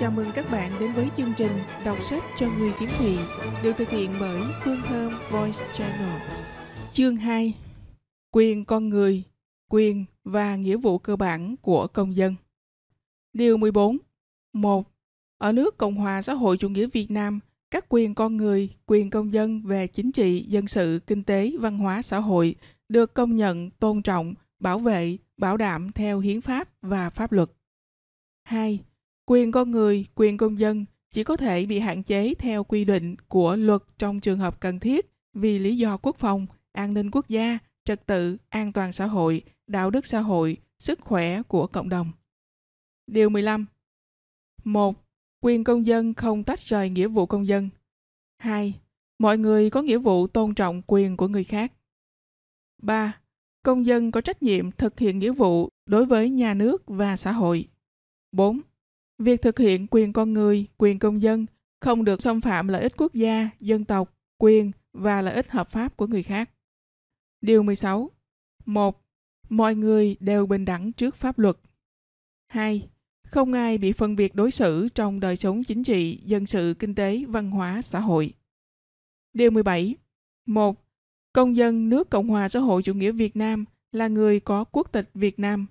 Chào mừng các bạn đến với chương trình Đọc sách cho người khiếm thị được thực hiện bởi Phương Thơm Voice Channel. Chương 2 Quyền con người, quyền và nghĩa vụ cơ bản của công dân Điều 14 1. Ở nước Cộng hòa xã hội chủ nghĩa Việt Nam, các quyền con người, quyền công dân về chính trị, dân sự, kinh tế, văn hóa, xã hội được công nhận, tôn trọng, bảo vệ, bảo đảm theo hiến pháp và pháp luật. 2 Quyền con người, quyền công dân chỉ có thể bị hạn chế theo quy định của luật trong trường hợp cần thiết vì lý do quốc phòng, an ninh quốc gia, trật tự, an toàn xã hội, đạo đức xã hội, sức khỏe của cộng đồng. Điều 15. 1. Quyền công dân không tách rời nghĩa vụ công dân. 2. Mọi người có nghĩa vụ tôn trọng quyền của người khác. 3. Công dân có trách nhiệm thực hiện nghĩa vụ đối với nhà nước và xã hội. 4. Việc thực hiện quyền con người, quyền công dân không được xâm phạm lợi ích quốc gia, dân tộc, quyền và lợi ích hợp pháp của người khác. Điều 16. 1. Mọi người đều bình đẳng trước pháp luật. 2. Không ai bị phân biệt đối xử trong đời sống chính trị, dân sự, kinh tế, văn hóa, xã hội. Điều 17. 1. Công dân nước Cộng hòa xã hội chủ nghĩa Việt Nam là người có quốc tịch Việt Nam.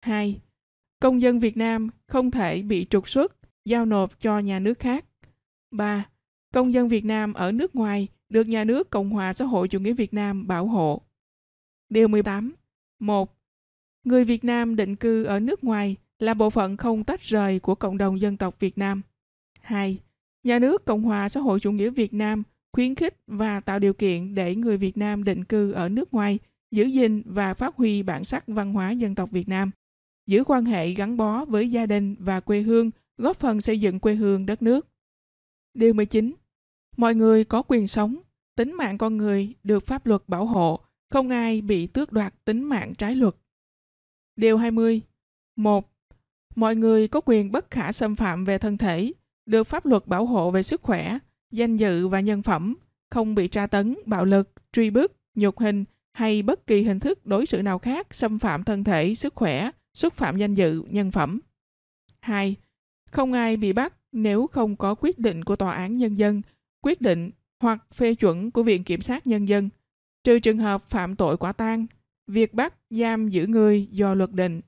2 Công dân Việt Nam không thể bị trục xuất, giao nộp cho nhà nước khác. 3. Công dân Việt Nam ở nước ngoài được nhà nước Cộng hòa xã hội chủ nghĩa Việt Nam bảo hộ. Điều 18. 1. Người Việt Nam định cư ở nước ngoài là bộ phận không tách rời của cộng đồng dân tộc Việt Nam. 2. Nhà nước Cộng hòa xã hội chủ nghĩa Việt Nam khuyến khích và tạo điều kiện để người Việt Nam định cư ở nước ngoài giữ gìn và phát huy bản sắc văn hóa dân tộc Việt Nam giữ quan hệ gắn bó với gia đình và quê hương, góp phần xây dựng quê hương đất nước. Điều 19. Mọi người có quyền sống, tính mạng con người được pháp luật bảo hộ, không ai bị tước đoạt tính mạng trái luật. Điều 20. 1. Mọi người có quyền bất khả xâm phạm về thân thể, được pháp luật bảo hộ về sức khỏe, danh dự và nhân phẩm, không bị tra tấn, bạo lực, truy bức, nhục hình hay bất kỳ hình thức đối xử nào khác xâm phạm thân thể, sức khỏe, xúc phạm danh dự, nhân phẩm. 2. Không ai bị bắt nếu không có quyết định của tòa án nhân dân, quyết định hoặc phê chuẩn của Viện Kiểm sát Nhân dân, trừ trường hợp phạm tội quả tang, việc bắt, giam giữ người do luật định.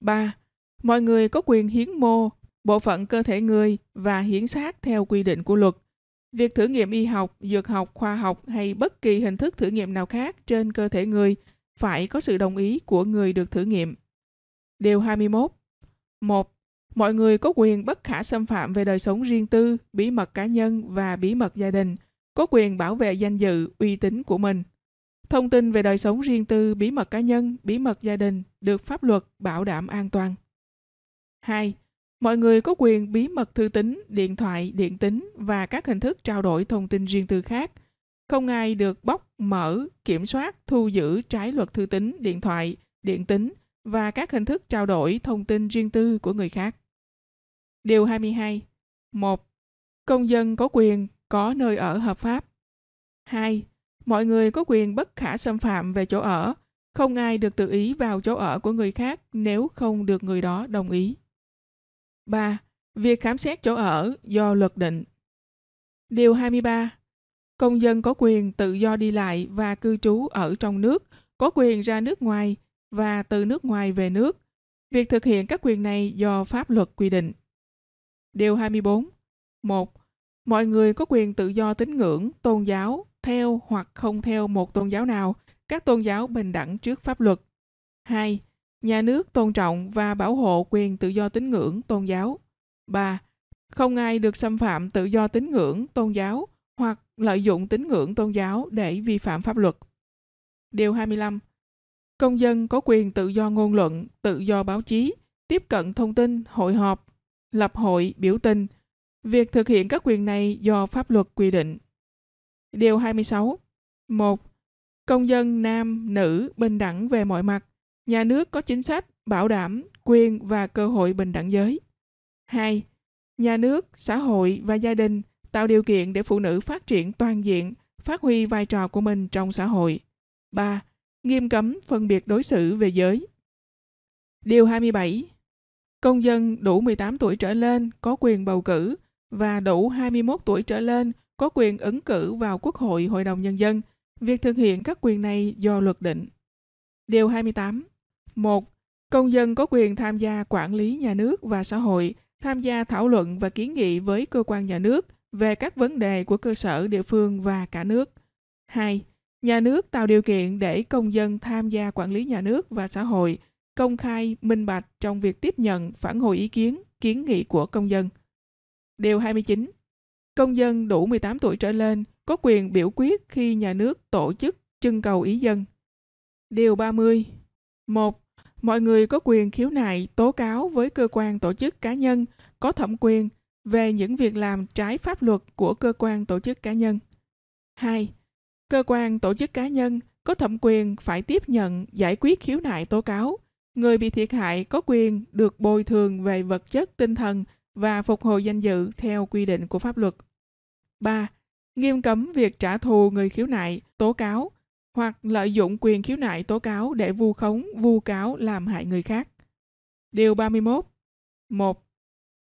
3. Mọi người có quyền hiến mô, bộ phận cơ thể người và hiến xác theo quy định của luật. Việc thử nghiệm y học, dược học, khoa học hay bất kỳ hình thức thử nghiệm nào khác trên cơ thể người phải có sự đồng ý của người được thử nghiệm. Điều 21. 1. Mọi người có quyền bất khả xâm phạm về đời sống riêng tư, bí mật cá nhân và bí mật gia đình, có quyền bảo vệ danh dự, uy tín của mình. Thông tin về đời sống riêng tư, bí mật cá nhân, bí mật gia đình được pháp luật bảo đảm an toàn. 2. Mọi người có quyền bí mật thư tín, điện thoại, điện tính và các hình thức trao đổi thông tin riêng tư khác. Không ai được bóc, mở, kiểm soát, thu giữ trái luật thư tín, điện thoại, điện tính và các hình thức trao đổi thông tin riêng tư của người khác. Điều 22. 1. Công dân có quyền có nơi ở hợp pháp. 2. Mọi người có quyền bất khả xâm phạm về chỗ ở, không ai được tự ý vào chỗ ở của người khác nếu không được người đó đồng ý. 3. Việc khám xét chỗ ở do luật định. Điều 23. Công dân có quyền tự do đi lại và cư trú ở trong nước, có quyền ra nước ngoài và từ nước ngoài về nước. Việc thực hiện các quyền này do pháp luật quy định. Điều 24. 1. Mọi người có quyền tự do tín ngưỡng, tôn giáo, theo hoặc không theo một tôn giáo nào, các tôn giáo bình đẳng trước pháp luật. 2. Nhà nước tôn trọng và bảo hộ quyền tự do tín ngưỡng, tôn giáo. 3. Không ai được xâm phạm tự do tín ngưỡng, tôn giáo hoặc lợi dụng tín ngưỡng tôn giáo để vi phạm pháp luật. Điều 25. Công dân có quyền tự do ngôn luận, tự do báo chí, tiếp cận thông tin, hội họp, lập hội, biểu tình. Việc thực hiện các quyền này do pháp luật quy định. Điều 26. 1. Công dân nam, nữ bình đẳng về mọi mặt. Nhà nước có chính sách bảo đảm quyền và cơ hội bình đẳng giới. 2. Nhà nước, xã hội và gia đình tạo điều kiện để phụ nữ phát triển toàn diện, phát huy vai trò của mình trong xã hội. 3 nghiêm cấm phân biệt đối xử về giới. Điều 27. Công dân đủ 18 tuổi trở lên có quyền bầu cử và đủ 21 tuổi trở lên có quyền ứng cử vào Quốc hội Hội đồng Nhân dân. Việc thực hiện các quyền này do luật định. Điều 28. 1. Công dân có quyền tham gia quản lý nhà nước và xã hội, tham gia thảo luận và kiến nghị với cơ quan nhà nước về các vấn đề của cơ sở địa phương và cả nước. 2. Nhà nước tạo điều kiện để công dân tham gia quản lý nhà nước và xã hội, công khai, minh bạch trong việc tiếp nhận, phản hồi ý kiến, kiến nghị của công dân. Điều 29. Công dân đủ 18 tuổi trở lên có quyền biểu quyết khi nhà nước tổ chức trưng cầu ý dân. Điều 30. 1. Mọi người có quyền khiếu nại, tố cáo với cơ quan tổ chức cá nhân có thẩm quyền về những việc làm trái pháp luật của cơ quan tổ chức cá nhân. 2. Cơ quan tổ chức cá nhân có thẩm quyền phải tiếp nhận giải quyết khiếu nại tố cáo. Người bị thiệt hại có quyền được bồi thường về vật chất, tinh thần và phục hồi danh dự theo quy định của pháp luật. 3. Nghiêm cấm việc trả thù người khiếu nại, tố cáo hoặc lợi dụng quyền khiếu nại tố cáo để vu khống, vu cáo làm hại người khác. Điều 31. 1.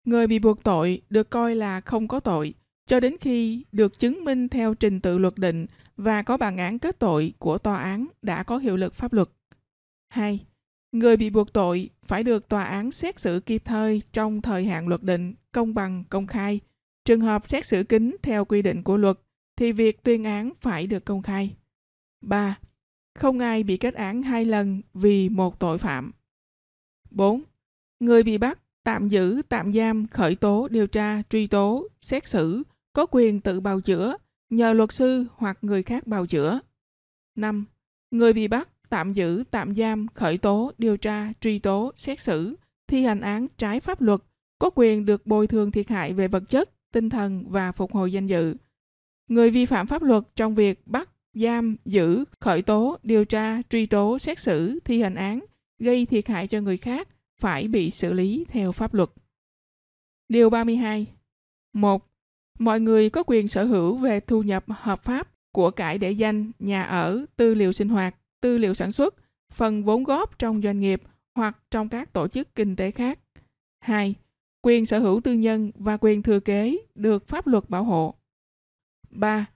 Người bị buộc tội được coi là không có tội cho đến khi được chứng minh theo trình tự luật định và có bản án kết tội của tòa án đã có hiệu lực pháp luật. 2. Người bị buộc tội phải được tòa án xét xử kịp thời trong thời hạn luật định, công bằng, công khai. Trường hợp xét xử kín theo quy định của luật thì việc tuyên án phải được công khai. 3. Không ai bị kết án hai lần vì một tội phạm. 4. Người bị bắt, tạm giữ, tạm giam, khởi tố, điều tra, truy tố, xét xử, có quyền tự bào chữa, nhờ luật sư hoặc người khác bào chữa. 5. Người bị bắt, tạm giữ, tạm giam, khởi tố, điều tra, truy tố, xét xử, thi hành án trái pháp luật, có quyền được bồi thường thiệt hại về vật chất, tinh thần và phục hồi danh dự. Người vi phạm pháp luật trong việc bắt, giam, giữ, khởi tố, điều tra, truy tố, xét xử, thi hành án, gây thiệt hại cho người khác phải bị xử lý theo pháp luật. Điều 32. 1. Mọi người có quyền sở hữu về thu nhập hợp pháp của cải để danh, nhà ở, tư liệu sinh hoạt, tư liệu sản xuất, phần vốn góp trong doanh nghiệp hoặc trong các tổ chức kinh tế khác. 2. Quyền sở hữu tư nhân và quyền thừa kế được pháp luật bảo hộ. 3.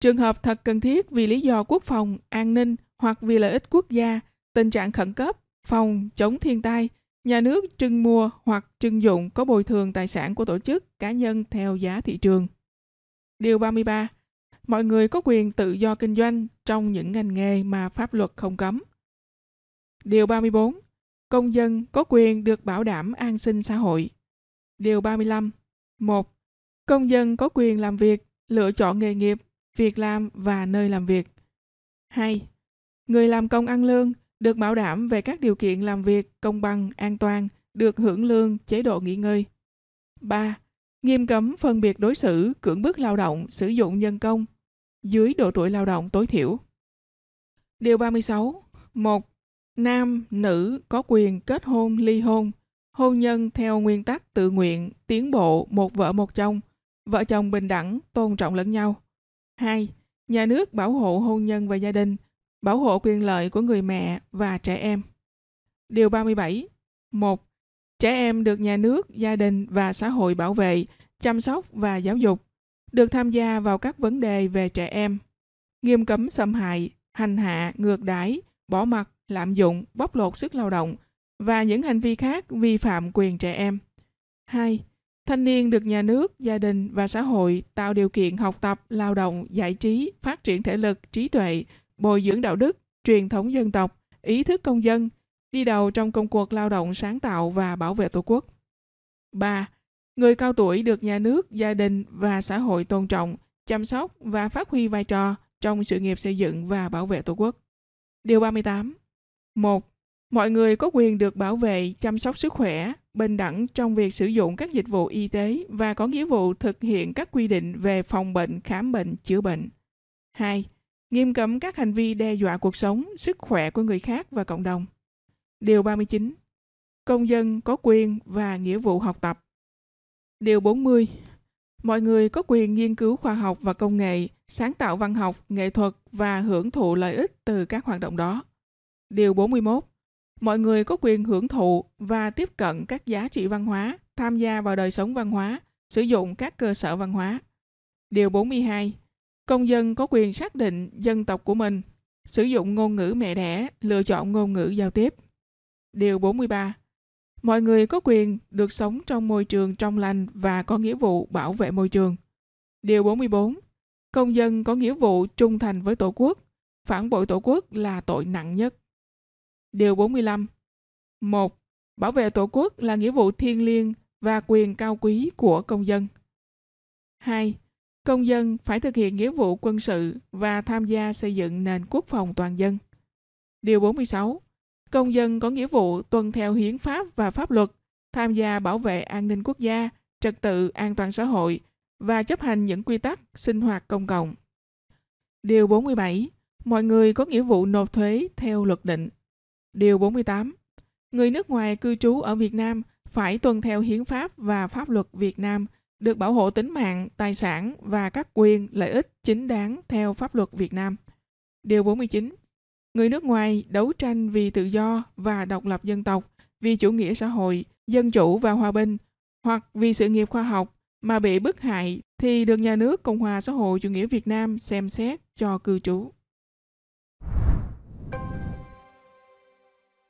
Trường hợp thật cần thiết vì lý do quốc phòng, an ninh hoặc vì lợi ích quốc gia, tình trạng khẩn cấp, phòng chống thiên tai, nhà nước trưng mua hoặc trưng dụng có bồi thường tài sản của tổ chức, cá nhân theo giá thị trường. Điều 33. Mọi người có quyền tự do kinh doanh trong những ngành nghề mà pháp luật không cấm. Điều 34. Công dân có quyền được bảo đảm an sinh xã hội. Điều 35. 1. Công dân có quyền làm việc, lựa chọn nghề nghiệp, việc làm và nơi làm việc. 2. Người làm công ăn lương được bảo đảm về các điều kiện làm việc công bằng, an toàn, được hưởng lương, chế độ nghỉ ngơi. 3. Nghiêm cấm phân biệt đối xử, cưỡng bức lao động, sử dụng nhân công dưới độ tuổi lao động tối thiểu. Điều 36. 1. Nam, nữ có quyền kết hôn, ly hôn, hôn nhân theo nguyên tắc tự nguyện, tiến bộ, một vợ một chồng, vợ chồng bình đẳng, tôn trọng lẫn nhau. 2. Nhà nước bảo hộ hôn nhân và gia đình, bảo hộ quyền lợi của người mẹ và trẻ em. Điều 37. 1. Trẻ em được nhà nước, gia đình và xã hội bảo vệ, chăm sóc và giáo dục, được tham gia vào các vấn đề về trẻ em, nghiêm cấm xâm hại, hành hạ, ngược đãi, bỏ mặc, lạm dụng, bóc lột sức lao động và những hành vi khác vi phạm quyền trẻ em. 2. Thanh niên được nhà nước, gia đình và xã hội tạo điều kiện học tập, lao động, giải trí, phát triển thể lực, trí tuệ, bồi dưỡng đạo đức, truyền thống dân tộc, ý thức công dân, đi đầu trong công cuộc lao động sáng tạo và bảo vệ Tổ quốc. 3. Người cao tuổi được nhà nước, gia đình và xã hội tôn trọng, chăm sóc và phát huy vai trò trong sự nghiệp xây dựng và bảo vệ Tổ quốc. Điều 38. 1. Mọi người có quyền được bảo vệ, chăm sóc sức khỏe, bình đẳng trong việc sử dụng các dịch vụ y tế và có nghĩa vụ thực hiện các quy định về phòng bệnh, khám bệnh, chữa bệnh. 2. Nghiêm cấm các hành vi đe dọa cuộc sống, sức khỏe của người khác và cộng đồng. Điều 39. Công dân có quyền và nghĩa vụ học tập. Điều 40. Mọi người có quyền nghiên cứu khoa học và công nghệ, sáng tạo văn học, nghệ thuật và hưởng thụ lợi ích từ các hoạt động đó. Điều 41. mọi người có quyền hưởng thụ và tiếp cận các giá trị văn hóa, tham gia vào đời sống văn hóa, sử dụng các cơ sở văn hóa. Điều 42. Công dân có quyền xác định dân tộc của mình, sử dụng ngôn ngữ mẹ đẻ, lựa chọn ngôn ngữ giao tiếp. Điều 43. Mọi người có quyền được sống trong môi trường trong lành và có nghĩa vụ bảo vệ môi trường. Điều 44. Công dân có nghĩa vụ trung thành với Tổ quốc. Phản bội Tổ quốc là tội nặng nhất. Điều 45. 1. Bảo vệ Tổ quốc là nghĩa vụ thiêng liêng và quyền cao quý của công dân. 2. Công dân phải thực hiện nghĩa vụ quân sự và tham gia xây dựng nền quốc phòng toàn dân. Điều 46. Công dân có nghĩa vụ tuân theo hiến pháp và pháp luật, tham gia bảo vệ an ninh quốc gia, trật tự an toàn xã hội và chấp hành những quy tắc sinh hoạt công cộng. Điều 47. Mọi người có nghĩa vụ nộp thuế theo luật định. Điều 48. Người nước ngoài cư trú ở Việt Nam phải tuân theo hiến pháp và pháp luật Việt Nam, được bảo hộ tính mạng, tài sản và các quyền, lợi ích chính đáng theo pháp luật Việt Nam. Điều 49. Người nước ngoài đấu tranh vì tự do và độc lập dân tộc, vì chủ nghĩa xã hội, dân chủ và hòa bình, hoặc vì sự nghiệp khoa học mà bị bức hại thì được nhà nước Cộng hòa xã hội chủ nghĩa Việt Nam xem xét cho cư trú.